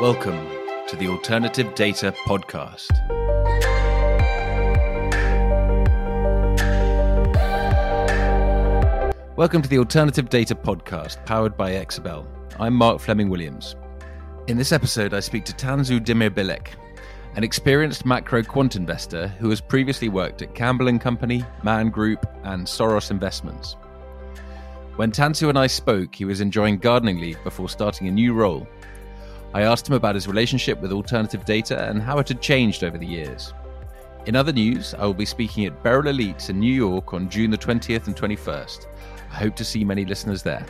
Welcome to the Alternative Data Podcast. Welcome to the Alternative Data Podcast, powered by Exabel. I'm Mark Fleming Williams. In this episode, I speak to Tansu Demirbilek, an experienced macro quant investor who has previously worked at Campbell and Company, Man Group, and Soros Investments. When Tansu and I spoke, he was enjoying gardening leave before starting a new role. I asked him about his relationship with alternative data and how it had changed over the years. In other news, I will be speaking at Beryl Elites in New York on June the 20th and 21st. I hope to see many listeners there.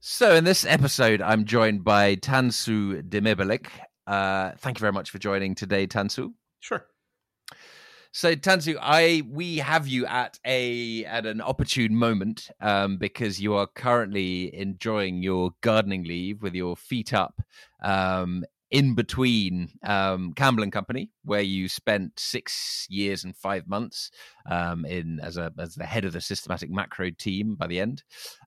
So, in this episode, I'm joined by Tansu Demirbilek. Uh, thank you very much for joining today, Tansu. Sure. So Tansu, I we have you at a at an opportune moment um, because you are currently enjoying your gardening leave with your feet up um, in between um, Campbell and Company, where you spent six years and five months um, in as a as the head of the systematic macro team by the end,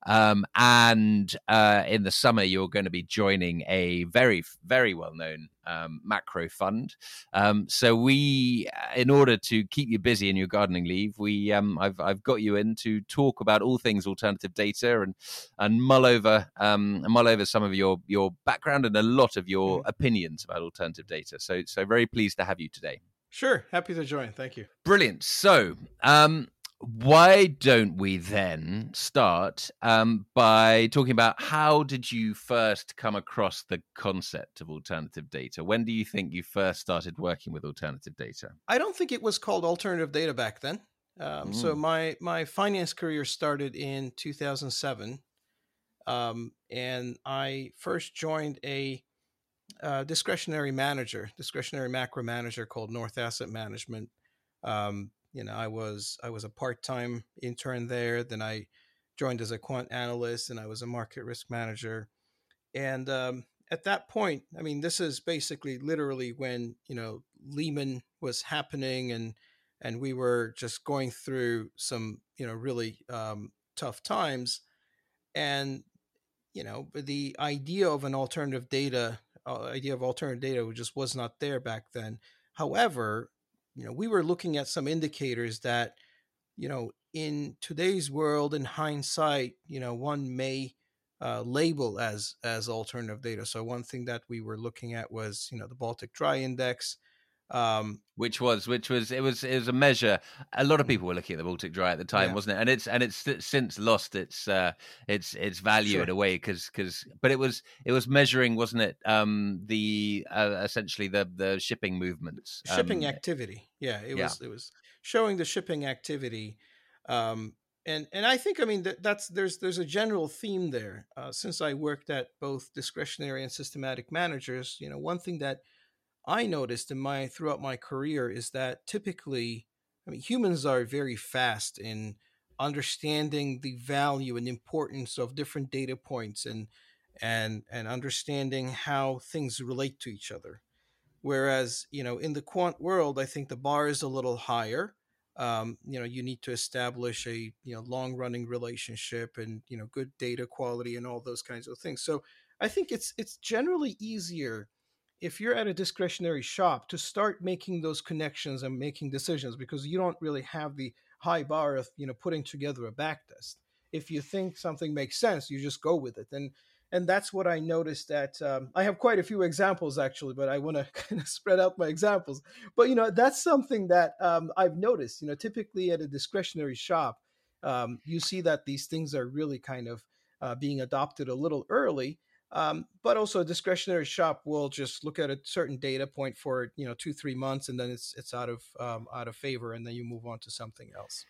um, and uh, in the summer you're going to be joining a very very well known um, macro fund. Um, so we, uh, in order to keep you busy in your gardening leave, we um, I've I've got you in to talk about all things alternative data and and mull over um, mull over some of your your background and a lot of your mm-hmm. opinions about alternative data. So so very pleased to have you you today. Sure, happy to join. Thank you. Brilliant. So, um, why don't we then start um, by talking about how did you first come across the concept of alternative data? When do you think you first started working with alternative data? I don't think it was called alternative data back then. Um, mm. So my my finance career started in 2007, um, and I first joined a uh, discretionary manager, discretionary macro manager called North Asset Management. Um, you know, I was I was a part time intern there. Then I joined as a quant analyst, and I was a market risk manager. And um, at that point, I mean, this is basically literally when you know Lehman was happening, and and we were just going through some you know really um, tough times, and you know the idea of an alternative data idea of alternative data just was not there back then. However, you know, we were looking at some indicators that, you know, in today's world, in hindsight, you know, one may uh, label as as alternative data. So one thing that we were looking at was, you know, the Baltic Dry Index, um, which was which was it was it was a measure. A lot of mm. people were looking at the Baltic Dry at the time, yeah. wasn't it? And it's and it's since lost its uh, its its value sure. in a way because because but it was it was measuring, wasn't it? Um, the uh, essentially the the shipping movements, shipping um, activity. Yeah, it yeah. was it was showing the shipping activity. Um, and and I think I mean that, that's there's there's a general theme there. Uh, since I worked at both discretionary and systematic managers, you know, one thing that I noticed in my throughout my career is that typically, I mean, humans are very fast in understanding the value and importance of different data points and and and understanding how things relate to each other. Whereas, you know, in the quant world, I think the bar is a little higher. Um, you know, you need to establish a you know long running relationship and you know good data quality and all those kinds of things. So I think it's it's generally easier if you're at a discretionary shop to start making those connections and making decisions because you don't really have the high bar of you know putting together a backtest if you think something makes sense you just go with it. And and that's what i noticed that um, i have quite a few examples actually but i want to kind of spread out my examples. But you know that's something that um, i've noticed you know typically at a discretionary shop um, you see that these things are really kind of uh, being adopted a little early um, but also a discretionary shop will just look at a certain data point for you know two three months and then it's it's out of um, out of favor and then you move on to something else.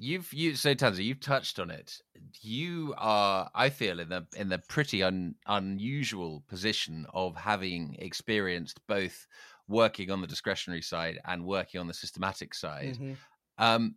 You've you so Tansu, you've touched on it. You are, I feel, in the in the pretty un, unusual position of having experienced both working on the discretionary side and working on the systematic side. Mm-hmm. Um,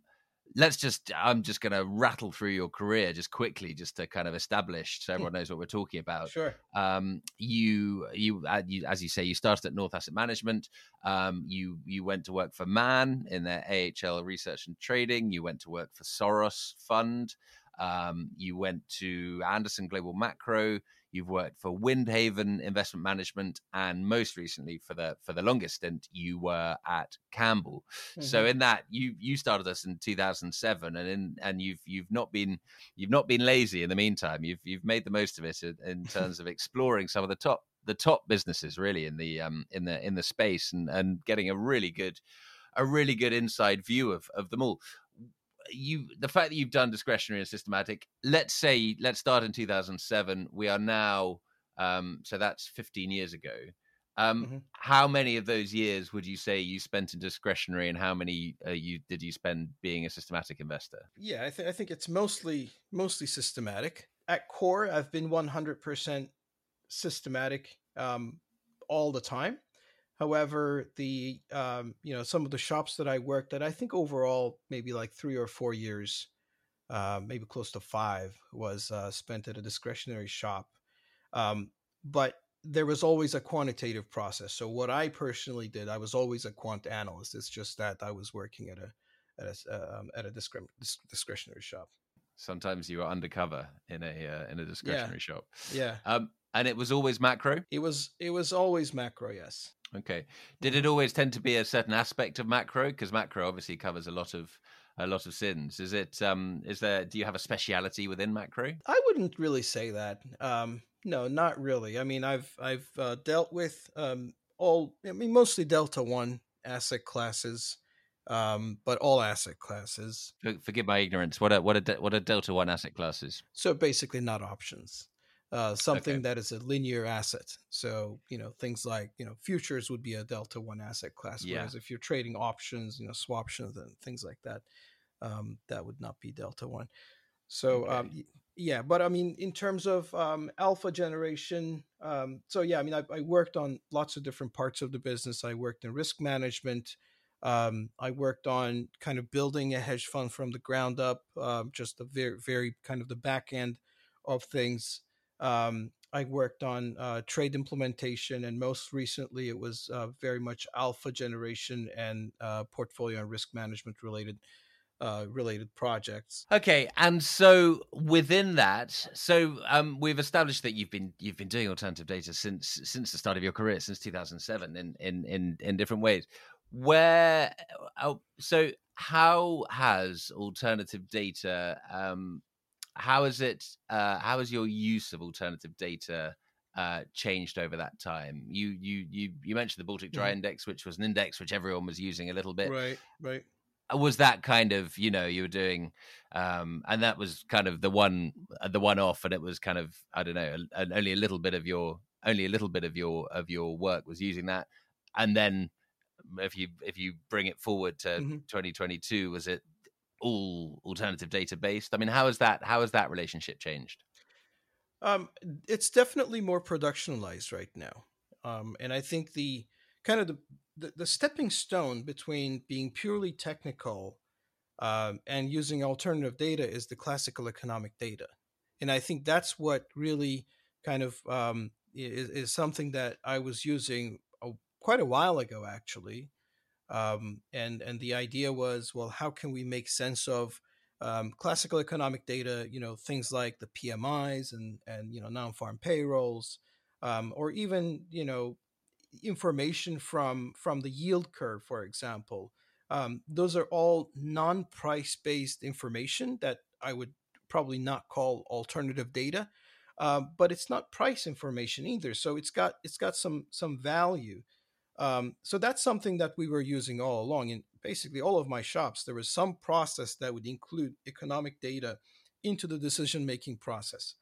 let's just i'm just going to rattle through your career just quickly just to kind of establish so everyone knows what we're talking about. Sure. Um, you, you, uh, you as you say you started at north asset management. Um, you you went to work for man in their ahl research and trading. You went to work for soros fund. Um, you went to anderson global macro You've worked for Windhaven Investment Management, and most recently, for the for the longest stint, you were at Campbell. Mm-hmm. So in that, you you started us in 2007, and in and you've you've not been you've not been lazy in the meantime. You've you've made the most of it in, in terms of exploring some of the top the top businesses really in the um in the in the space and and getting a really good a really good inside view of of them all you the fact that you've done discretionary and systematic let's say let's start in 2007 we are now um so that's 15 years ago. Um mm-hmm. how many of those years would you say you spent in discretionary and how many uh, you did you spend being a systematic investor? Yeah i, th- I think it's mostly mostly systematic. At core i've been 100% systematic um all the time However, the um, you know some of the shops that I worked at, I think overall maybe like three or four years, uh, maybe close to five, was uh, spent at a discretionary shop. Um, but there was always a quantitative process. So what I personally did, I was always a quant analyst. It's just that I was working at a at a um, at a discre- discretionary shop. Sometimes you were undercover in a uh, in a discretionary yeah. shop. Yeah. Um, and it was always macro. It was it was always macro. Yes. Okay. Did it always tend to be a certain aspect of macro? Because macro obviously covers a lot of a lot of sins. Is it? Um, is there? Do you have a speciality within macro? I wouldn't really say that. Um, no, not really. I mean, I've I've uh, dealt with um, all. I mean, mostly Delta One asset classes, um, but all asset classes. Forgive my ignorance. What are what are what are Delta One asset classes? So basically, not options uh, something okay. that is a linear asset. So you know things like you know futures would be a delta one asset class, yeah. whereas if you're trading options, you know swaptions and things like that, um, that would not be delta one. So okay. um, yeah, but I mean in terms of um, alpha generation, um, so yeah, I mean I, I, worked on lots of different parts of the business. I worked in risk management. Um, I worked on kind of building a hedge fund from the ground up, um, just the very, very kind of the back end of things. Um, I worked on uh, trade implementation, and most recently, it was uh, very much alpha generation and uh, portfolio and risk management related uh, related projects. Okay, and so within that, so um, we've established that you've been you've been doing alternative data since since the start of your career, since 2007, in in in, in different ways. Where oh, so how has alternative data um, how is it? Uh, how has your use of alternative data uh, changed over that time? You you you you mentioned the Baltic Dry mm. Index, which was an index which everyone was using a little bit. Right, right. Uh, was that kind of you know you were doing, um, and that was kind of the one uh, the one off, and it was kind of I don't know, only a little bit of your only a little bit of your of your work was using that, and then if you if you bring it forward to mm-hmm. 2022 was it all alternative data based? I mean, how has that how has that relationship changed? Um, it's definitely more productionalized right now, um, and I think the kind of the, the, the stepping stone between being purely technical um, and using alternative data is the classical economic data, and I think that's what really kind of um, is, is, something that I was using a, quite a while ago, actually. Um, and and the idea was, well, how can we make sense of um, classical economic data? You know, things like the PMIs and and you know non-farm payrolls, um, or even you know information from from the yield curve, for example. Um, those are all non-price based information that I would probably not call alternative data, uh, but it's not price information either. So it's got it's got some some value. Um, so that's something that we were using all along. In basically all of my shops, there was some process that would include economic data into the decision making process.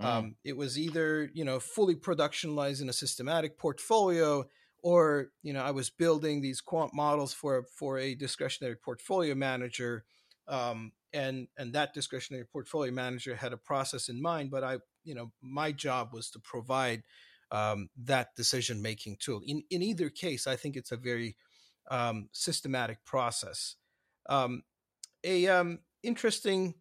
Mm. Um, it was either you know fully productionalized in a systematic portfolio, or you know I was building these quant models for for a discretionary portfolio manager, um, and and that discretionary portfolio manager had a process in mind. But I you know my job was to provide um, that decision making tool. In in either case, I think it's a very um, systematic process. Um, a um, interesting,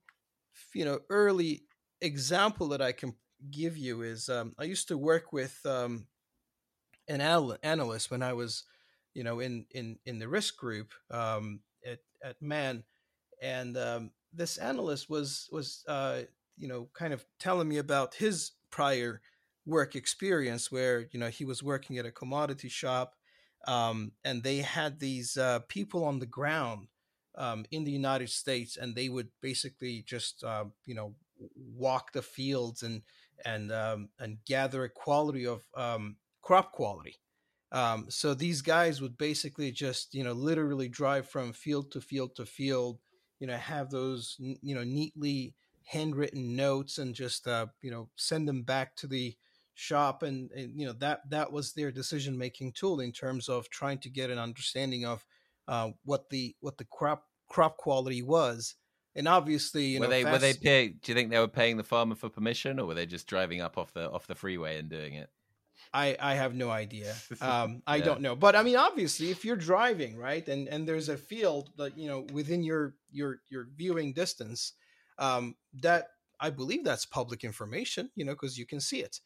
you know, early example that I can give you is um, I used to work with um, an anal- analyst when I was, you know, in in in the risk group at at Man, and this analyst was was uh, you know kind of telling me about his prior work experience where you know he was working at a commodity shop um, and they had these uh, people on the ground um, in the United States, and they would basically just uh, you know walk the fields and and um, and gather a quality of um, crop quality. Um, so these guys would basically just you know literally drive from field to field to field, you know, have those you know neatly handwritten notes and just uh, you know send them back to the shop and, and you know that that was their decision making tool in terms of trying to get an understanding of uh, what the what the crop crop quality was and obviously you were know they fast... were they pay, do you think they were paying the farmer for permission or were they just driving up off the off the freeway and doing it I, I have no idea. Um, I yeah. don't know, but I mean, obviously, if you're driving right, and and there's a field that you know within your your your viewing distance, um, that I believe that's public information, you know, because you can see it.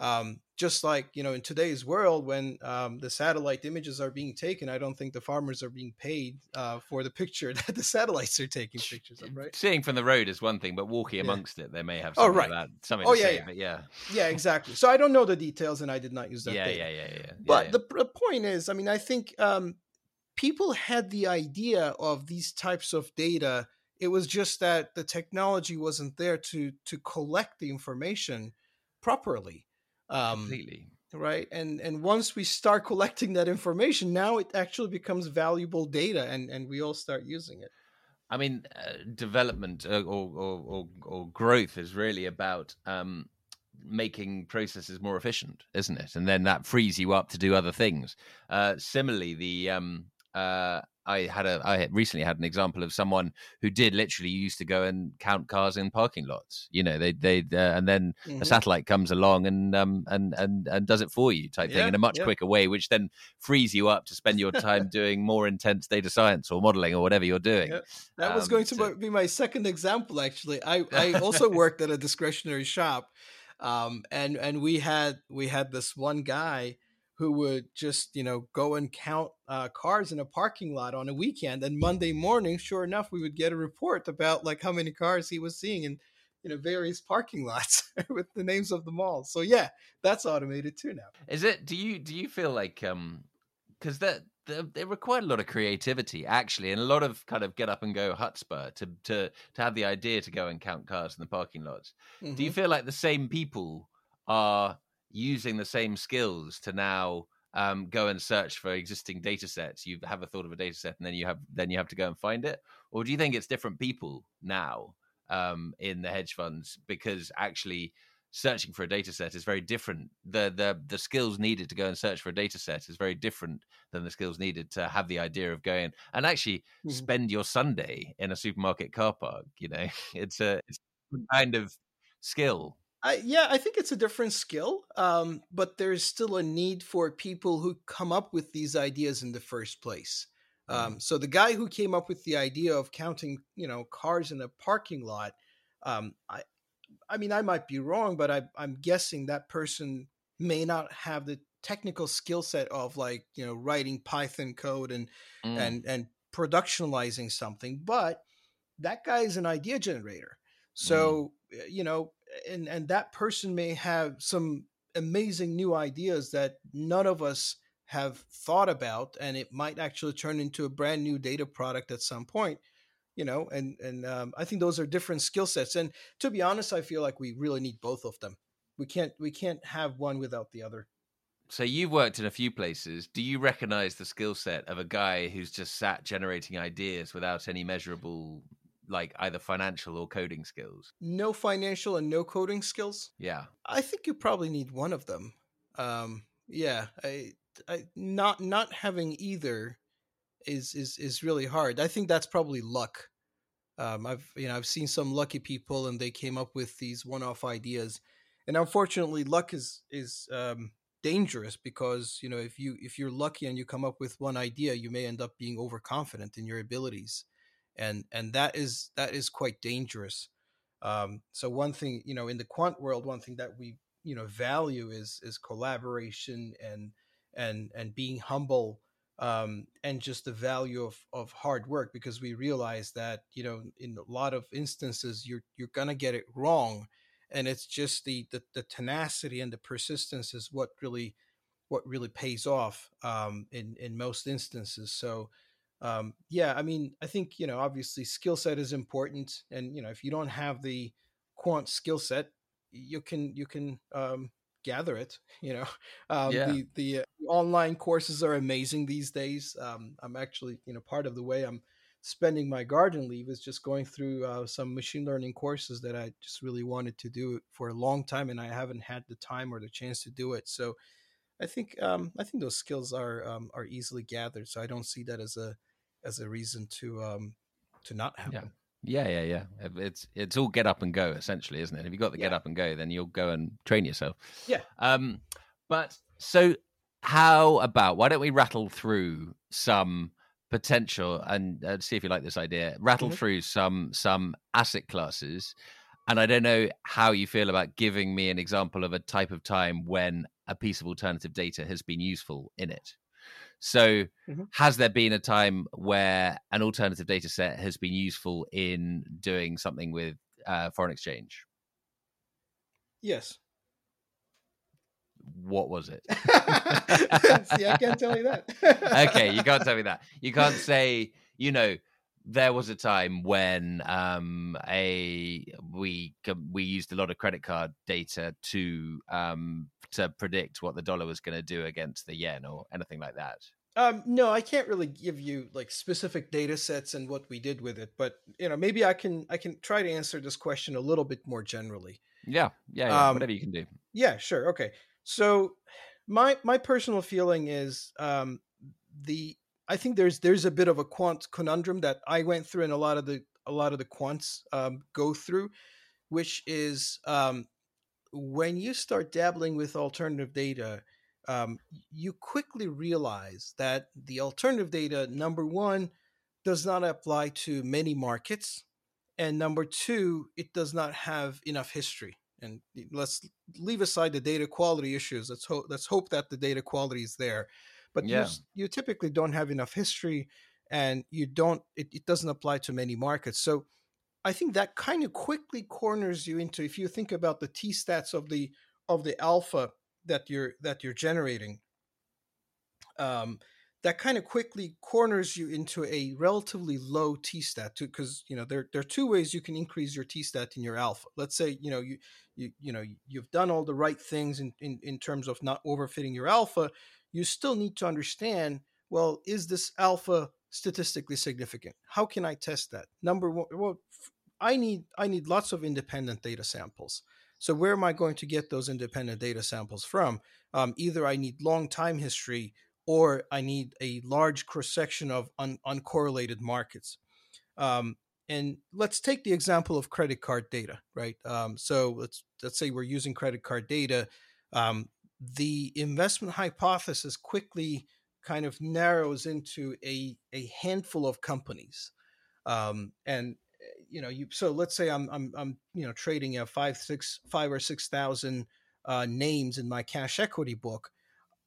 Um, just like you know, in today's world, when um, the satellite images are being taken, I don't think the farmers are being paid uh, for the picture that the satellites are taking pictures of. Right? Seeing from the road is one thing, but walking amongst yeah. it, they may have oh, something oh, right. like that, something oh, to yeah, say. Yeah. But yeah, yeah, exactly. So I don't know the details, and I did not use that. Yeah, data. yeah, yeah, yeah. But yeah, The, the point is, I mean, I think um, people had the idea of these types of data. It was just that the technology wasn't there to to collect the information properly um, Completely. Right. And and once we start collecting that information, now it actually becomes valuable data and, and we all start using it. I mean, uh, development uh, or, or, or, or, growth is really about um, making processes more efficient, isn't it? And then that frees you up to do other things. Uh, similarly, the um, uh, I had a I recently had an example of someone who did literally used to go and count cars in parking lots. You know, they they uh, and then mm-hmm. a satellite comes along and um and and and does it for you type yeah, thing in a much yeah. quicker way, which then frees you up to spend your time doing more intense data science or modeling or whatever you're doing. Yeah. That um, was going to so... be my second example. Actually, I I also worked at a discretionary shop, um and and we had we had this one guy who would just you know go and count uh, cars in a parking lot on a weekend and monday morning sure enough we would get a report about like how many cars he was seeing in you know various parking lots with the names of the all so yeah that's automated too now is it do you do you feel like um because that they require a lot of creativity actually and a lot of kind of get up and go chutzpah to to to have the idea to go and count cars in the parking lots mm-hmm. do you mm-hmm. feel like the same people are using the same skills to now um, go and search for existing data sets. You have a thought of a data set and then you have then you have to go and find it? Or do you think it's different people now um, in the hedge funds? Because actually searching for a data set is very different. The the the skills needed to go and search for a data set is very different than the skills needed to have the idea of going and actually mm-hmm. spend your sunday in a supermarket car park you know? It's a it's a kind of skill I, yeah, I think it's a different skill, um, but there's still a need for people who come up with these ideas in the first place. Um, mm. So the guy who came up with the idea of counting, you know, cars in a parking lot, um, I, I mean, I might be wrong, but I, I'm guessing that person may not have the technical skill set of like, you know, writing Python code and mm. and and productionalizing something, but that guy is an idea generator. Mm. So mm. you know, and and that person may have some amazing new ideas that none of us have thought about and it might actually turn into a brand new data product at some point you know and and um, i think those are different skill sets and to be honest i feel like we really need both of them. We can't we can't have one without the other. So you've worked in a few places. Do you recognize the skill set of a guy who's just sat generating ideas without any measurable like either financial or coding skills? No financial and no coding skills. Yeah, I think you probably need one of them. Um, yeah, I, I not not having either is is is really hard. I think that's probably luck. Um, I've you know I've seen some lucky people and they came up with these one-off ideas, and unfortunately, luck is is um, dangerous because you know if you if you're lucky and you come up with one idea, you may end up being overconfident in your abilities and and that is that is quite dangerous. Um, so one thing, you know, in the quant world, one thing that we you know value is is collaboration and and and being humble um, and just the value of of hard work because we realize that you know in a lot of instances you're you're gonna get it wrong and it's just the the, the tenacity and the persistence is what really what really pays off um, in in most instances so um, yeah i mean i think you know obviously skill set is important and you know if you don't have the quant skill set you can you can um, gather it you know? Um, yeah. the the, uh, online courses are amazing these days. Um, i'm actually you know part of the way i'm spending my garden leave is just going through uh, some machine learning courses that i just really wanted to do for a long time and i haven't had the time or the chance to do it. So i think um, i think those skills are um, are easily gathered so i don't see that as a as a reason to um, to not have yeah. yeah, yeah, yeah. It's it's all get up and go essentially, isn't it? If you've got the yeah. get up and go, then you'll go and train yourself. Yeah. Um, but so how about why don't we rattle through some potential and uh, see if you like this idea? Rattle mm-hmm. through some some asset classes, and I don't know how you feel about giving me an example of a type of time when a piece of alternative data has been useful in it. So, mm-hmm. has there been a time where an alternative data set has been useful in doing something with uh, foreign exchange? Yes. What was it? See, I can't tell you that. okay, you can't tell me that. You can't say, you know, there was a time when um, a we we used a lot of credit card data to um, to predict what the dollar was going to do against the yen or anything like that. Um, no, I can't really give you like specific data sets and what we did with it, but you know, maybe I can I can try to answer this question a little bit more generally. Yeah, yeah, yeah um, whatever you can do. Yeah, sure. Okay, so my my personal feeling is um, the I think there's there's a bit of a quant conundrum that I went through and a lot of the a lot of the quants um, go through, which is um, when you start dabbling with alternative data, um, you quickly realize that the alternative data number one does not apply to many markets, and number two, it does not have enough history. And let's leave aside the data quality issues. Let's hope let's hope that the data quality is there but yeah. you, you typically don't have enough history and you don't it, it doesn't apply to many markets so i think that kind of quickly corners you into if you think about the t stats of the of the alpha that you're that you're generating um, that kind of quickly corners you into a relatively low t stat because you know there, there are two ways you can increase your t stat in your alpha let's say you know you you you know you've done all the right things in, in in terms of not overfitting your alpha you still need to understand well, is this alpha statistically significant? How can I test that? Number one, well, I need I need lots of independent data samples. So where am I going to get those independent data samples from? Um, either I need long time history or I need a large cross section of un- uncorrelated markets. Um, and let's take the example of credit card data, right? Um, so let's let's say we're using credit card data. The investment hypothesis quickly kind of narrows into a, a handful of companies. Um, and eh, you know, you so let's say I'm I'm I'm you know trading a five six five or six thousand uh, names in my cash equity book.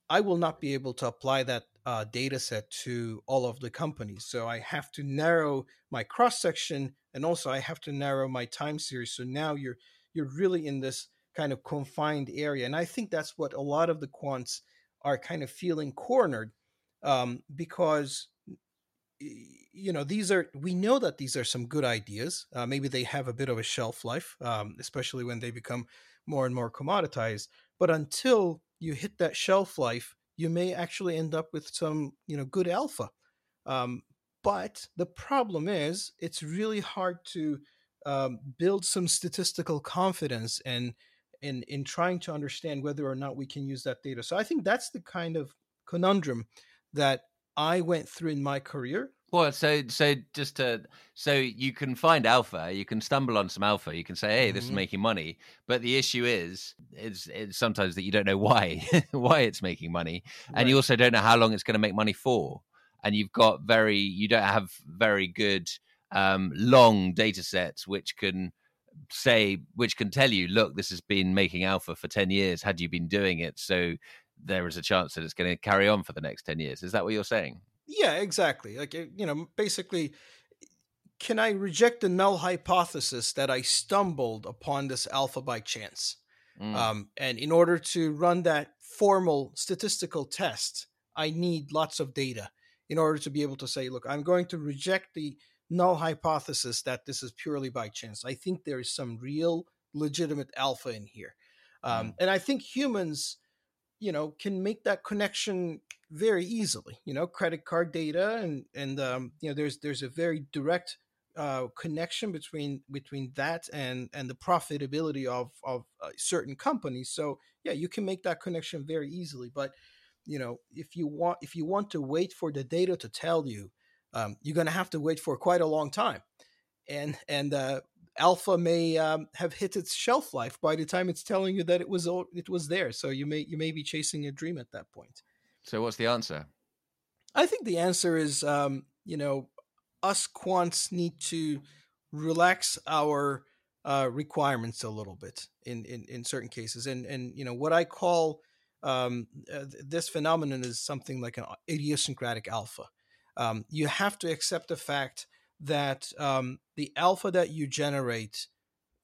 I will not be able to apply that uh, data set to all of the companies. So I have to narrow my cross section, and also I have to narrow my time series. So now you're you're really in this kind of confined area. And I think that's what a lot of the quants are kind of feeling cornered um, because you know these are we know that these are some good ideas uh, maybe they have a bit of a shelf life um, especially when they become more and more commoditized but until you hit that shelf life you may actually end up with some you know good alpha um, but the problem is it's really hard to um, build some statistical confidence and in in trying to understand whether or not we can use that data. So I think that's the kind of conundrum that I went through in my career. Well, so so just to so you can find alpha, you can stumble on some alpha, you can say, "Hey, this mm-hmm. is making money," but the issue is, is, it's sometimes that you don't know why why it's making money, and right. you also don't know how long it's going to make money for, and you've got very you don't have very good um, long data sets which can say which can tell you look this has been making alpha for 10 years. Had you been doing it so there is a chance that it's going to carry on for the next 10 years. Is that what you're saying? Yeah exactly. Like you know basically can i reject the null hypothesis that i stumbled upon this alpha by chance? Mm. um, and in order to run that formal statistical test i need lots of data in order to be able to say look i'm going to reject the null hypothesis that this is purely by chance. I think there is some real legitimate alpha in here. Um, mm. And I think humans, you know, can make that connection very easily. You know, credit card data and and um, you know, there's there's a very direct uh, connection between between that and and the profitability of of uh, certain companies. So yeah, you can make that connection very easily. But you know, if you want if you want to wait for the data to tell you um, you're going to have to wait for quite a long time, and and uh, alpha may um, have hit its shelf life by the time it's telling you that it was it was there. So you may you may be chasing a dream at that point. So what's the answer? I think the answer is um, you know us quants need to relax our uh, requirements a little bit in, in in certain cases, and and you know what I call um, uh, this phenomenon is something like an idiosyncratic alpha um, you have to accept the fact that um, the alpha that you generate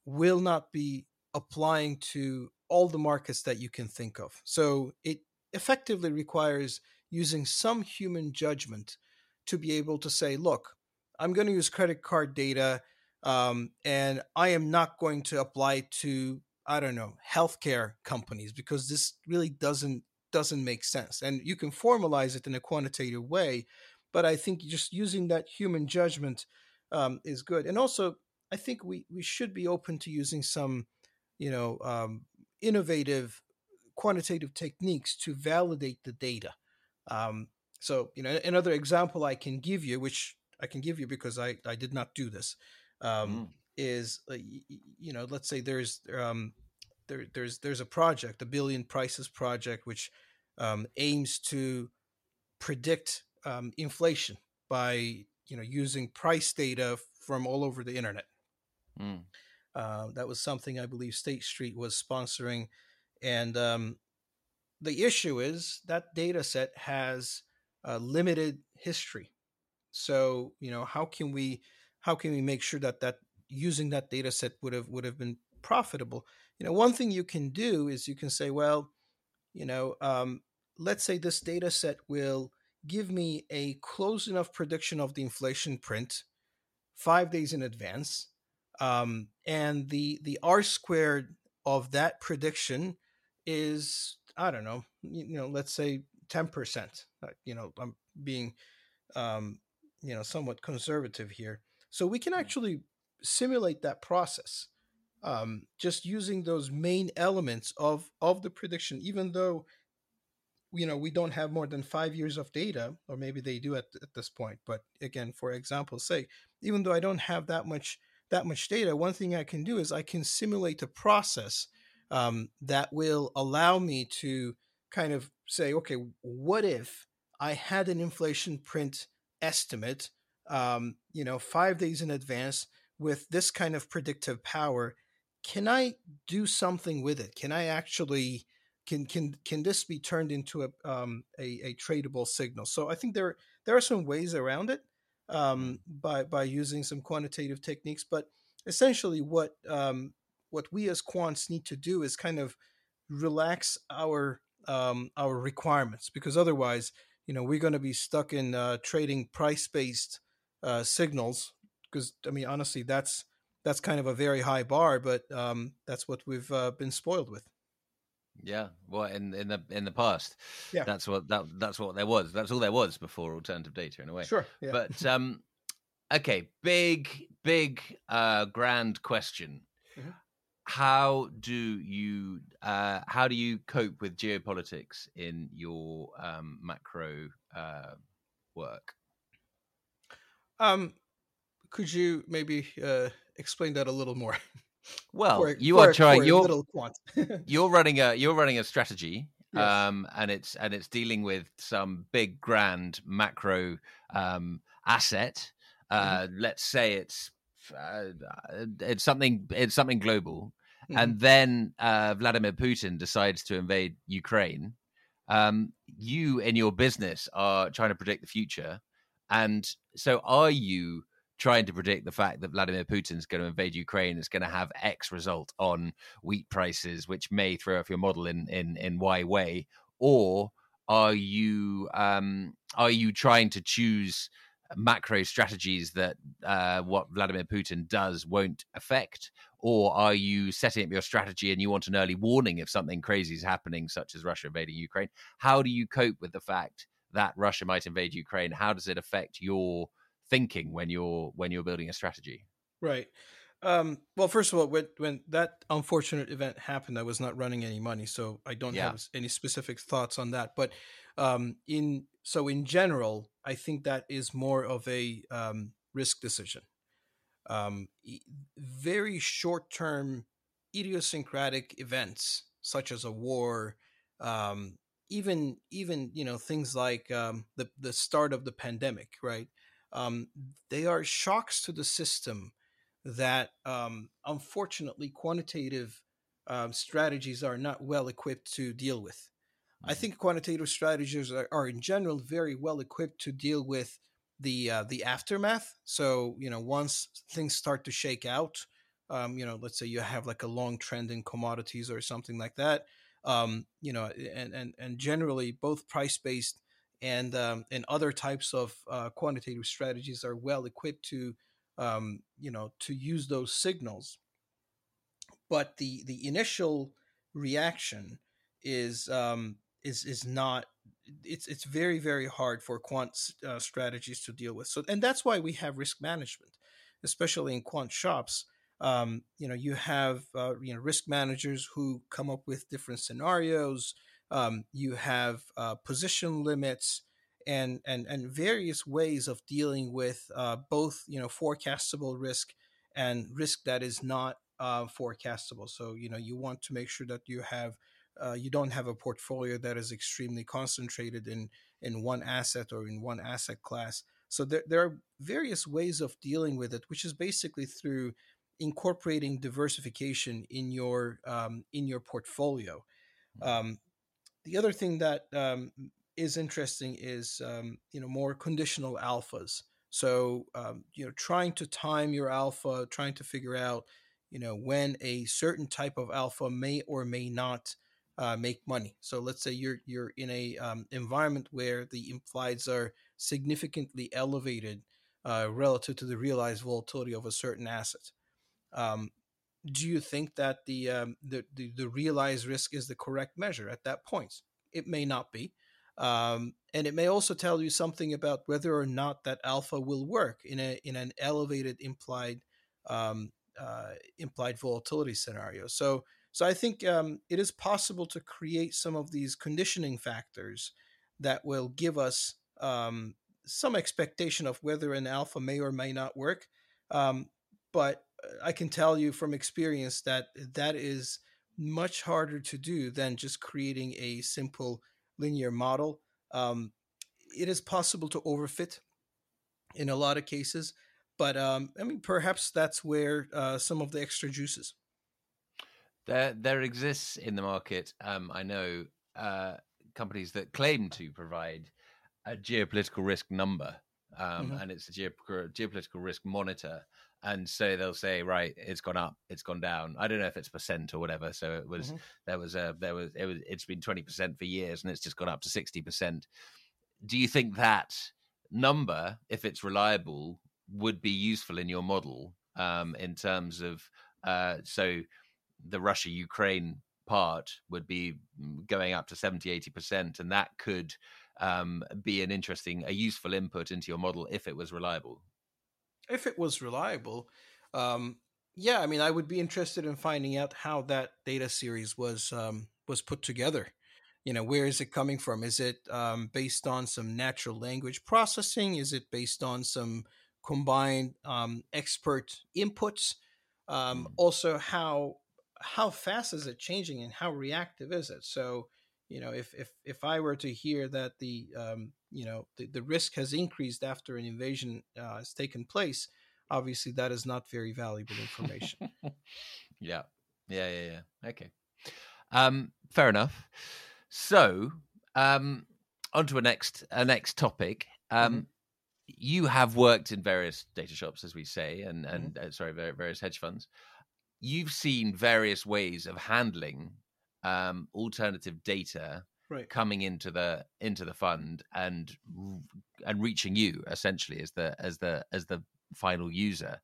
will not be applying to all the markets that you can think of. So it effectively requires using some human judgment to be able to say, look, I'm going to use credit card data um, and I am not going to apply to, I don't know, healthcare companies because this really doesn't doesn't make sense. And you can formalize it in a quantitative way, but I think just using that human judgment um, is good. And also, I think we we should be open to using some, you know, um, innovative quantitative techniques to validate the data. Um, so, you know, another example I can give you, which I can give you because I I did not do this, um, mm. is uh, you know, let's say there's um, there there's there's a project, a billion prices project, which um, aims to predict um, inflation by you know using price data from all over the internet. Mm. Uh, that was something I believe State Street was sponsoring, and um, the issue is that data set has a limited history. So you know how can we how can we make sure that that using that data set would have would have been profitable? You know, one thing you can do is you can say, well, you know, um, let's say this data set will give me a close enough prediction of the inflation print five days in advance. Um, and the the r squared of that prediction is I don't know, you, know, let's say ten percent. Uh, you know, I'm being, um, you know, somewhat conservative here. So we can actually simulate that process, um, just using those main elements of of the prediction, even though you know we don't have more than five years of data or maybe they do at, at this point but again for example's sake even though i don't have that much that much data one thing i can do is i can simulate a process um, that will allow me to kind of say okay what if i had an inflation print estimate um, you know five days in advance with this kind of predictive power? Can i do something with it? Can i actually can can can this be turned into a um, a, a, tradable signal? So I think there there are some ways around it um, by by using some quantitative techniques, but essentially what um, what we as quants need to do is kind of relax our um, our requirements because otherwise, you know, we're going to be stuck in uh, trading price based uh, signals. Because I mean, honestly, that's that's kind of a very high bar, but um, that's what we've uh, been spoiled with. Yeah, well, in in the in the past, yeah, that's what that that's what there was. That's all there was before alternative data, in a way. Sure, yeah. But um, okay, big big uh, grand question. Mm-hmm. How do you uh, how do you cope with geopolitics in your um, macro uh, work? Um, could you maybe uh, explain that a little more? Well, for, you for, are trying. You're you're running a you're running a strategy, yes. um, and it's and it's dealing with some big grand macro um, asset. Uh, mm-hmm. Let's say it's uh, it's something it's something global, mm-hmm. and then uh, Vladimir Putin decides to invade Ukraine. Um, you in your business are trying to predict the future, and so are you trying to predict the fact that Vladimir Putin's going to invade Ukraine is going to have X result on wheat prices, which may throw off your model in in in Y way, or are you um, are you trying to choose macro strategies that uh, what Vladimir Putin does won't affect, or are you setting up your strategy and you want an early warning if something crazy is happening, such as Russia invading Ukraine? How do you cope with the fact that Russia might invade Ukraine? How does it affect your thinking when you're when you're building a strategy? Right. Um, well, first of all, when, when that unfortunate event happened, I was not running any money, so I don't yeah. have any specific thoughts on that. But um, in so in general, I think that is more of a um, risk decision. Um, very short term, idiosyncratic events such as a war, um, even even you know things like um, the the start of the pandemic, right? Um, they are shocks to the system that um, unfortunately quantitative um, strategies are not well equipped to deal with. I mm-hmm. think quantitative strategies are, are, in general very well equipped to deal with the uh, the aftermath. So you know, once things start to shake out, um, you know, let's say you have like a long trend in commodities or something like that. Um, you know, and and and generally both price based and um, and other types of uh, quantitative strategies are well equipped to um, you know to use those signals. But the the initial reaction is um, is is not it's it's very very hard for quant uh, strategies to deal with. So and that's why we have risk management especially in quant shops. Um, you know you have uh, you know risk managers who come up with different scenarios um, you have uh, position limits and and and various ways of dealing with uh, both you know forecastable risk and risk that is not uh, forecastable. So you know you want to make sure that you have uh, you don't have a portfolio that is extremely concentrated in in one asset or in one asset class. So there, there are various ways of dealing with it, which is basically through incorporating diversification in your um, in your portfolio. Mm-hmm. Um, the other thing that um, is interesting is um, you know more conditional alphas. So um, you know trying to time your alpha, trying to figure out you know when a certain type of alpha may or may not uh, make money. So let's say you're you're in a um, environment where the implieds are significantly elevated uh, relative to the realized volatility of a certain asset. Um, do you think that the, um, the, the the realized risk is the correct measure at that point? It may not be. Um, and it may also tell you something about whether or not that alpha will work in a in an elevated implied um, uh, implied volatility scenario. So so I think um, it is possible to create some of these conditioning factors that will give us um, some expectation of whether an alpha may or may not work. Um, but I can tell you from experience that that is much harder to do than just creating a simple linear model. Um, it is possible to overfit in a lot of cases, but um, I mean, perhaps that's where uh, some of the extra juices. There, there exists in the market. Um, I know uh, companies that claim to provide a geopolitical risk number, um, mm-hmm. and it's a geopolitical risk monitor and so they'll say right it's gone up it's gone down. I don't know if it's percent or whatever so it was mm-hmm. there was a there was it was it's been 20% for years and it's just gone up to 60% do you think that number if it's reliable would be useful in your model um, in terms of uh, so the russia ukraine part would be going up to 70 80% and that could um, be an interesting a useful input into your model if it was reliable if it was reliable, um, yeah, I mean, I would be interested in finding out how that data series was um, was put together. You know, where is it coming from? Is it um, based on some natural language processing? Is it based on some combined um, expert inputs? Um, mm. also, how how fast is it changing and how reactive is it? So, you know, if if if I were to hear that the um, you know the, the risk has increased after an invasion uh, has taken place obviously that is not very valuable information. Yeah. Yeah yeah yeah. Okay. Um fair enough. So um on to a next a next topic. Um mm-hmm. you have worked in various data shops as we say and and mm-hmm. uh, sorry various hedge funds. You've seen various ways of handling um alternative data right. coming into the into the fund and and reaching you essentially as the as the as the final user.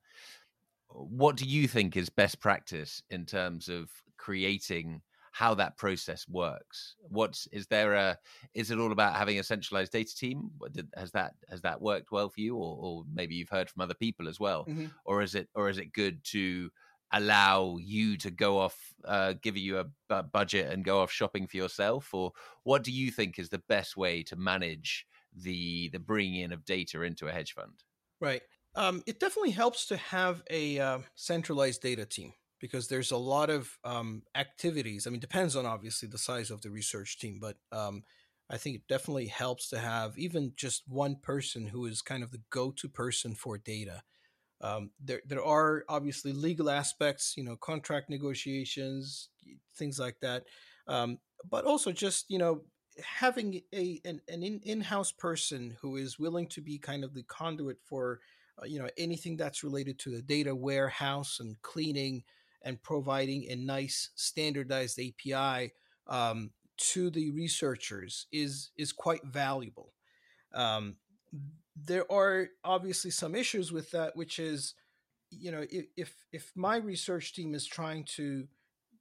What do you think is best practice in terms of creating how that process works? What's is there a is it all about having a centralized data team? Has that has that worked well for you? Or, or maybe you've heard from other people as well. Mm-hmm. or is it or is it good to allow you to go off, uh, give you a, a budget and go off shopping for yourself, or what do you think is the best way to manage the the bringing in of data into a hedge fund? Right. Um, it definitely helps to have a uh, centralized data team because there's a lot of um, activities. I mean, depends on obviously the size of the research team, but um, I think it definitely helps to have even just one person who is kind of the go-to person for data. Um, there, there are obviously legal aspects, you know, contract negotiations, things like that. Um, but also just, you know, having a an, an in-house person who is willing to be kind of the conduit for, uh, you know, anything that's related to the data warehouse and cleaning and providing a nice standardized API um, to the researchers is is quite valuable. Um, there are obviously some issues with that, which is, you know, if if my research team is trying to,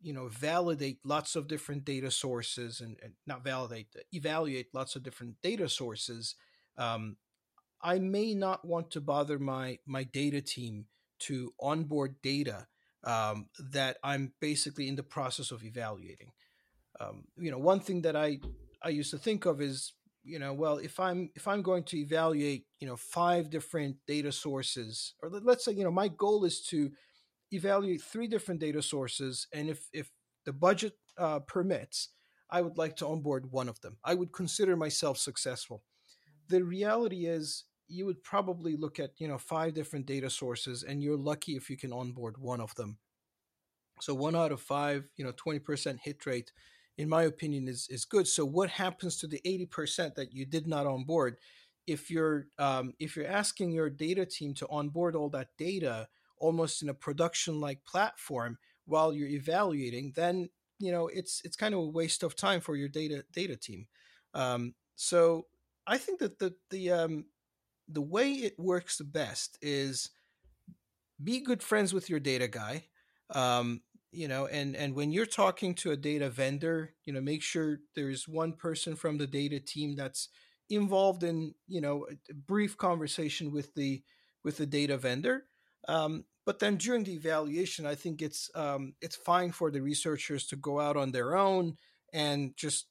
you know, validate lots of different data sources and, and not validate, evaluate lots of different data sources, um, I may not want to bother my my data team to onboard data um, that I'm basically in the process of evaluating. Um, you know, one thing that I I used to think of is you know well if i'm if i'm going to evaluate you know five different data sources or let's say you know my goal is to evaluate three different data sources and if if the budget uh, permits i would like to onboard one of them. I would consider myself successful. The reality is you would probably look at you know five different data sources and you're lucky if you can onboard one of them. So one out of five you know 20% hit rate in my opinion, is is good. So what happens to the eighty percent that you did not onboard? If you're um, if you're asking your data team to onboard all that data almost in a production like platform while you're evaluating, then you know it's it's kind of a waste of time for your data data team. Um, so I think that the the um, the way it works the best is be good friends with your data guy. Um, you know and and when you're talking to a data vendor you know make sure there's one person from the data team that's involved in you know a brief conversation with the with the data vendor. Um, but then during the evaluation i think it's um, it's fine for the researchers to go out on their own and just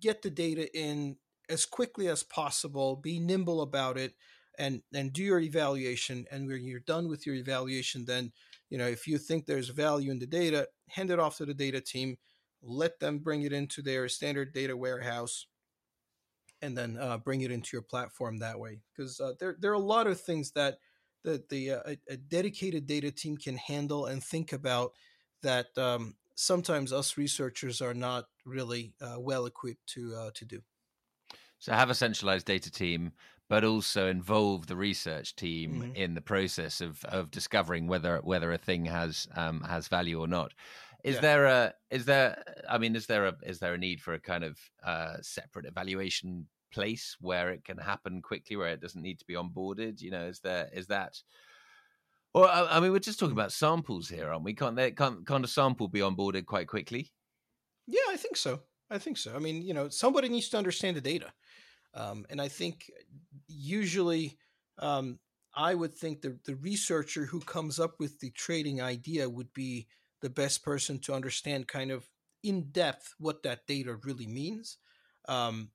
get the data in as quickly as possible be nimble about it and and do your evaluation. And when you're done with your evaluation then you know if you think there's value in the data hand it off to the data team let them bring it into their standard data warehouse and then uh, bring it into your platform that way. Because uh, there, there are a lot of things that the, the uh, a, dedicated data team can handle and think about that um, sometimes us researchers are not really uh, well equipped to uh, to do. So have a centralized data team but also involve the research team mm-hmm. in the process of of discovering whether whether a thing has um, has value or not. Is yeah. there a is there I mean is there a is there a need for a kind of uh, separate evaluation place where it can happen quickly where it doesn't need to be onboarded? You know, is there is that or I mean, we're just talking about samples here, aren't we? Can't they, can't can't a sample be onboarded quite quickly? Yeah, I think so. I think so. I mean, you know, somebody needs to understand the data. Um, and I think usually um, I would think the, the researcher who comes up with the trading idea would be the best person to understand kind of in depth what that data really means. Um,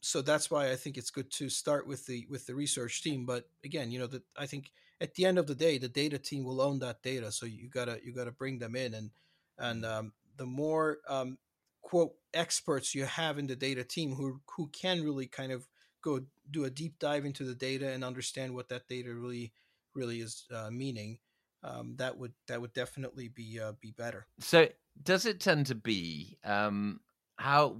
so that's why I think it's good to start with the with the research team. But again, you know, that I think at the end of the day, the data team will own that data. So you gotta you gotta bring them in, and and um, the more um, quote experts you have in the data team who who can really kind of go do a deep dive into the data and understand what that data really really is uh, meaning, um, that would that would definitely be uh, be better. So does it tend to be um, how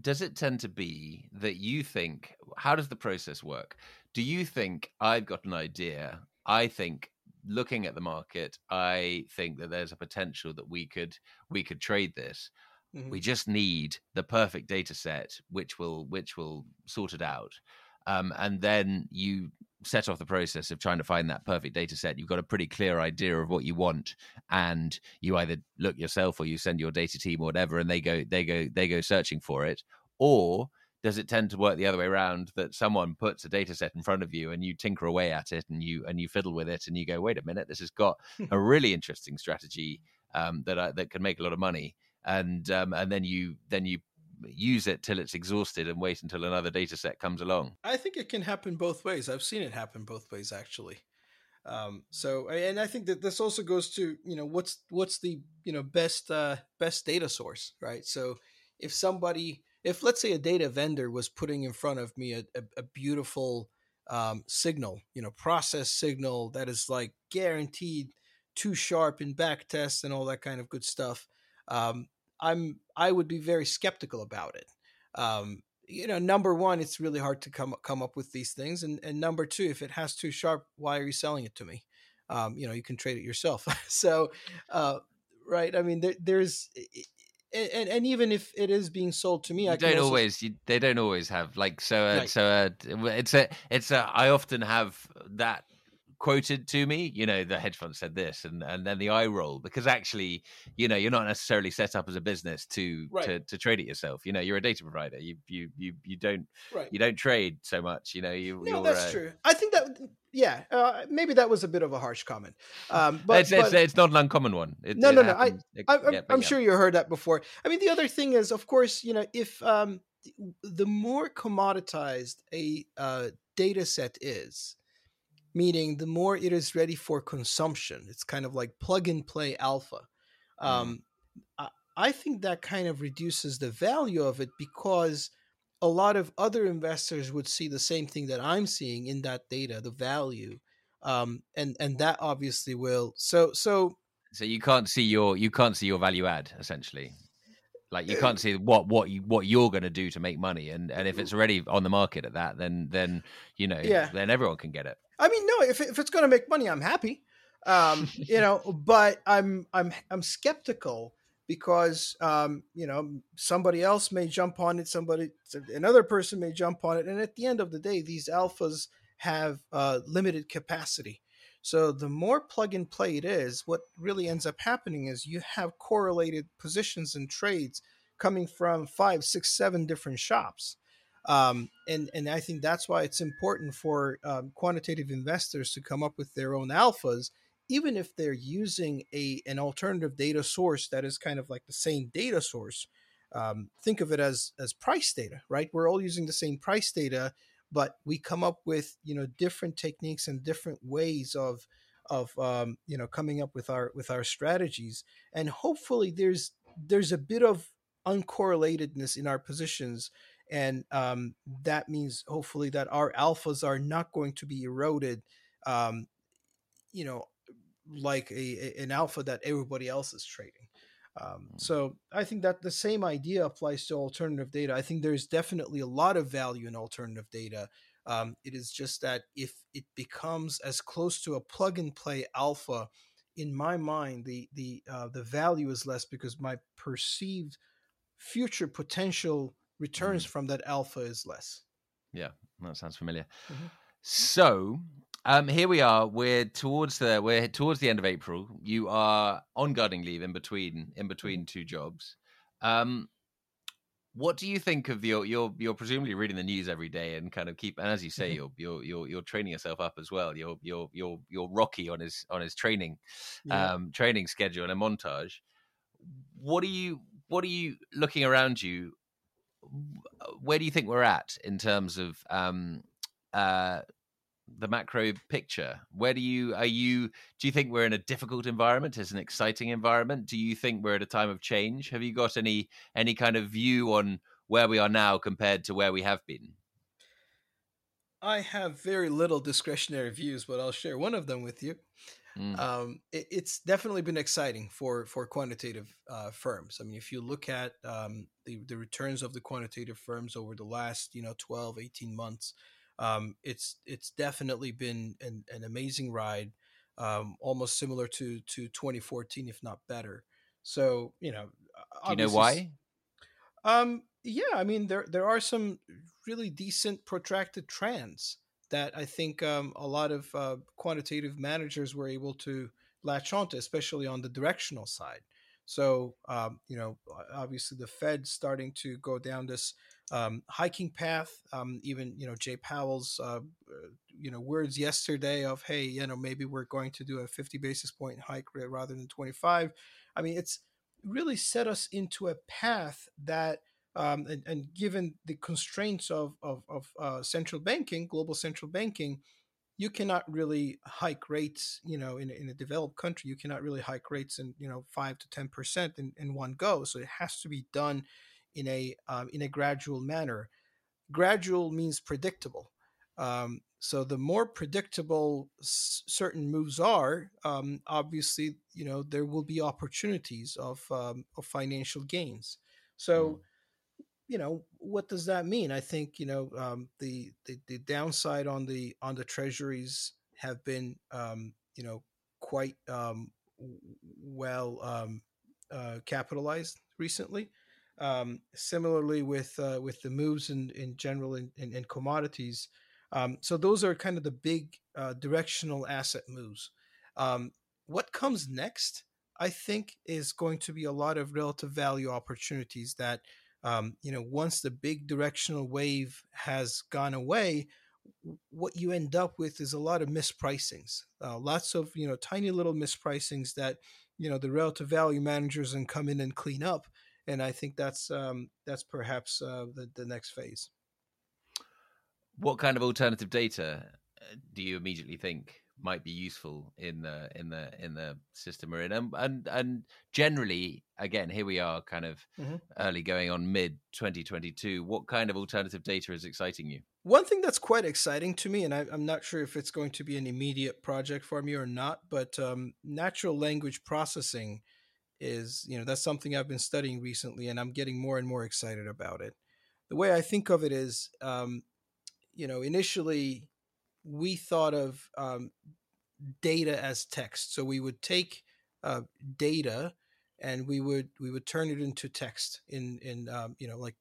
does it tend to be that you think how does the process work? Do you think I've got an idea? I think looking at the market, I think that there's a potential that we could we could trade this. Mm-hmm. We just need the perfect data set, which will which will sort it out. Um, and then you set off the process of trying to find that perfect data set. You've got a pretty clear idea of what you want, and you either look yourself or you send your data team or whatever, and they go they go they go searching for it, or does it tend to work the other way around that someone puts a data set in front of you and you tinker away at it and you and you fiddle with it and you go wait a minute this has got a really interesting strategy um, that I, that can make a lot of money and um, and then you then you use it till it's exhausted and wait until another data set comes along. I think it can happen both ways. I've seen it happen both ways actually. Um, so and i think that this also goes to you know what's what's the you know best uh, best data source right? So if somebody if let's say a data vendor was putting in front of me a, a, a beautiful um, signal, you know, process signal that is like guaranteed two Sharpe in back tests and all that kind of good stuff, um, I'm I would be very skeptical about it. Um, you know, number one, it's really hard to come come up with these things, and and number two, if it has two Sharpe, why are you selling it to me? Um, you know, you can trade it yourself. so, uh, right? I mean, there, there's and, and even if it is being sold to me, you I don't also... always. You, they don't always have like so. Uh, right. So uh, it's a it's a. I often have that quoted to me you know the hedge fund said this and and then the eye roll because actually you know you're not necessarily set up as a business to right. to, to trade it yourself. You know you're a data provider. You you you, you don't right. you don't trade so much you know you no that's uh, true. I think that yeah uh, maybe that was a bit of a harsh comment um but it's, but, it's, it's not an uncommon one. It, no no no. I, I am yeah. sure you heard that before. I mean the other thing is of course you know if um the more commoditized a uh, data set is meaning the more it is ready for consumption. It's kind of like plug and play alpha. Mm. Um, I, I think that kind of reduces the value of it because a lot of other investors would see the same thing that I'm seeing in that data, the value. Um, and and that obviously will so so so you can't see your you can't see your value add essentially like you can't see what what you what you're going to do to make money and and if it's already on the market at that then then you know yeah. then everyone can get it I mean, no, if if it's going to make money, I'm happy. Um, you know, but I'm I'm I'm skeptical because um, you know somebody else may jump on it, somebody another person may jump on it, and at the end of the day, these alphas have uh, limited capacity. So the more plug and play it is, what really ends up happening is you have correlated positions and trades coming from five, six, seven different shops. Um, and and I think that's why it's important for um, quantitative investors to come up with their own alphas, even if they're using a an alternative data source that is kind of like the same data source. Um, think of it as as price data, right? We're all using the same price data, but we come up with you know different techniques and different ways of of um, you know coming up with our with our strategies, and hopefully there's there's a bit of uncorrelatedness in our positions and um, that means hopefully that our alphas are not going to be eroded um, you know like a, a, an alpha that everybody else is trading. Um, mm. so i think that the same idea applies to alternative data. I think there's definitely a lot of value in alternative data. Um, it is just that if it becomes as close to a plug and play alpha in my mind the the uh, the value is less because my perceived future potential returns mm. from that alpha is less. Yeah, that sounds familiar. Mm-hmm. So um, here we are. We're towards the we're towards the end of April. You are on gardening leave in between in between mm-hmm. two jobs. Um, what do you think of your you're you're presumably reading the news every day and kind of keep and as you say mm-hmm. you're you're you're you're training yourself up as well. You're you're you're you're Rocky on his on his training yeah. um training schedule and a montage. What are you what are you looking around you where do you think we're at in terms of um, uh, the macro picture? Where do you are you? Do you think we're in a difficult environment? Is an exciting environment? Do you think we're at a time of change? Have you got any any kind of view on where we are now compared to where we have been? I have very little discretionary views, but I'll share one of them with you. Mm. Um, it, it's definitely been exciting for for quantitative uh, firms. I mean, if you look at um, the the returns of the quantitative firms over the last you know 12, 18 months, um, it's it's definitely been an, an amazing ride, um, almost similar to to 2014, if not better. So you know, do you know why? Um, yeah, I mean there there are some really decent protracted trends that I think um, a lot of uh, quantitative managers were able to latch onto, especially on the directional side. So, um, you know, obviously the Fed starting to go down this um, hiking path. Um, even, you know, Jay Powell's, uh, uh, you know, words yesterday of, hey, you know, maybe we're going to do a 50 basis point hike rather than 25. I mean, it's really set us into a path that – um, and, and, given the constraints of, of, of uh, central banking, global central banking, you cannot really hike rates, you know, in, in a developed country, you cannot really hike rates in, you know, five to 10% in, in one go. So it has to be done in a, um, in a gradual manner. Gradual means predictable. Um, so the more predictable s- certain moves are, um, obviously, you know, there will be opportunities of, um, of financial gains. So, mm you know what does that mean? I think you know um, the, the, the downside on the on the treasuries have been um, you know quite um, well um, uh, capitalized recently. Um, similarly with uh, with the moves in in general in, in, in commodities um, so those are kind of the big uh, directional asset moves. Um what comes next i think is going to be a lot of relative value opportunities that um, you know, once the big directional wave has gone away, what you end up with is a lot of mispricings, uh, lots of you know tiny little mispricings that you know the relative value managers can come in and clean up, and I think that's um, that's perhaps uh, the the next phase. What kind of alternative data uh, do you immediately think might be useful in the in the in the system we're in. And and, and generally again here we are kind of mm-hmm. early going on mid 2022 what kind of alternative data is exciting you? One thing that's quite exciting to me and I, am not sure if it's going to be an immediate project for me or not but um, natural language processing is you know that's something i've been studying recently and i'm getting more and more excited about it. The way i think of it is um, you know initially we thought of um, data as text. So we would take uh, data and we would we would turn it into text in in um, you know like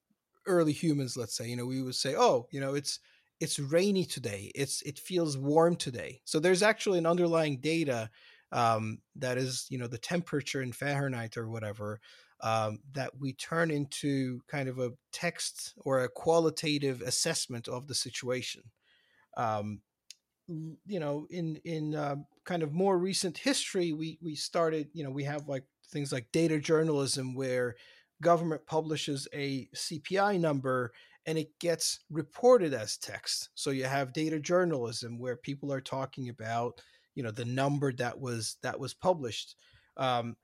early humans let's say you know we would say oh you know it's it's rainy today. It's it feels warm today. So there's actually an underlying data um, that is you know the temperature in fahrenheit or whatever um, that we turn into kind of a text or a qualitative assessment of the situation. Um, you know in in uh, kind of more recent history we we started you know we have like things like data journalism where government publishes a cpi number and it gets reported as text. So you have data journalism where people are talking about you know the number that was that was published. Um,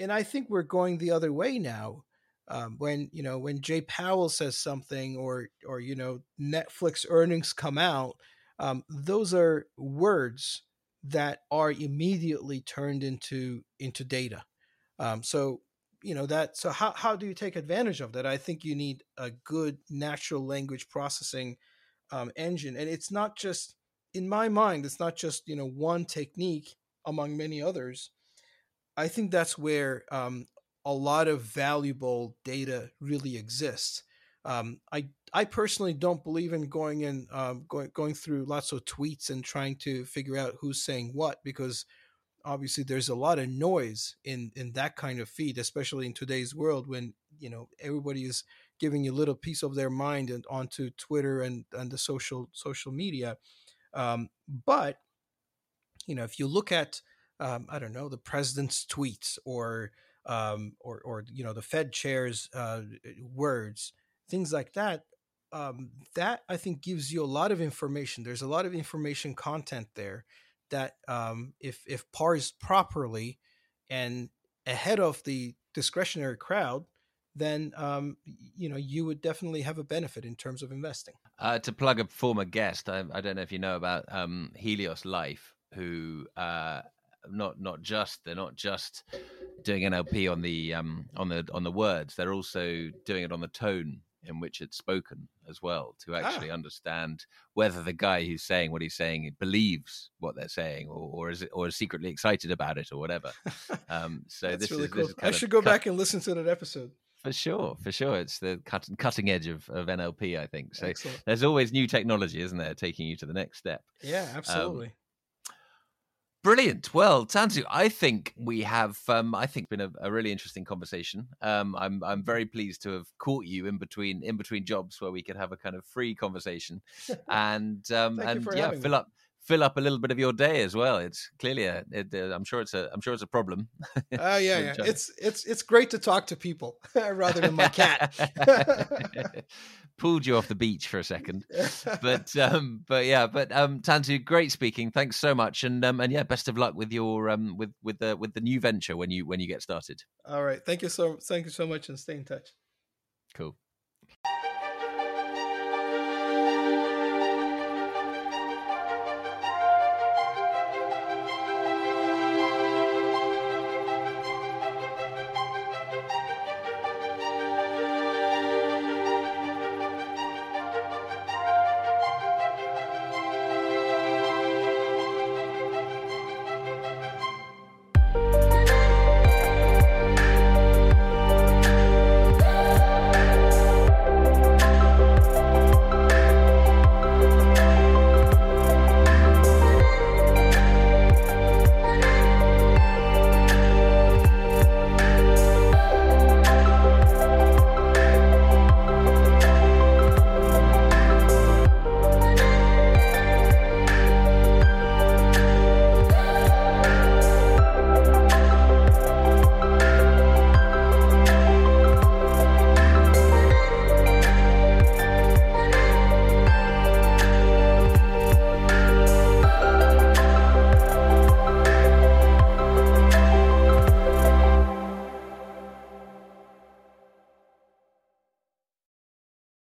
and i think we're going the other way now um, when you know when jay powell says something or or you know netflix earnings come out um, those are words that are immediately turned into into data. Um, so you know that. So how how do you take advantage of that? I think you need a good natural language processing um, engine, and it's not just in my mind. It's not just you know one technique among many others. I think that's where um, a lot of valuable data really exists. Um, I I personally don't believe in going in um, going going through lots of tweets and trying to figure out who's saying what because obviously there's a lot of noise in in that kind of feed, especially in today's world when you know everybody is giving a little piece of their mind and onto Twitter and and the social social media. Um, but you know, if you look at um, I don't know the president's tweets or um, or or you know the Fed chair's uh, words things like that um, that i think gives you a lot of information. There's a lot of information content there that um, if if parsed properly and ahead of the discretionary crowd then um, you know you would definitely have a benefit in terms of investing. Uh, to plug a former guest, I, I, don't know if you know about um, Helios Life, who uh, not not just they're not just doing NLP on the um, on the on the words, they're also doing it on the tone in which it's spoken as well to actually ah. understand whether the guy who's saying what he's saying believes what they're saying or, or is it or is secretly excited about it or whatever. Um, so this really is, cool. This is I should go cut, back and listen to that episode. For sure, for sure, it's the cut, cutting edge of, of NLP. I think so. Excellent. There's always new technology, isn't there, taking you to the next step? Yeah, um, absolutely. Um, Brilliant. Well, Tansu, I think we have. Um, I think been a, a really interesting conversation. Um, I'm I'm very pleased to have caught you in between in between jobs where we could have a kind of free conversation, and um, and yeah, fill me. up fill up a little bit of your day as well. It's clearly a. It, uh, I'm sure it's a. I'm sure it's a problem. Oh yeah, yeah. It's it's it's great to talk to people rather than my cat. Pulled you off the beach for a second, but um, but yeah, but um, Tansu, great speaking. Thanks so much, and um, and yeah, best of luck with your um, with with the with the new venture when you when you get started. All right, thank you so thank you so much, and stay in touch. Cool.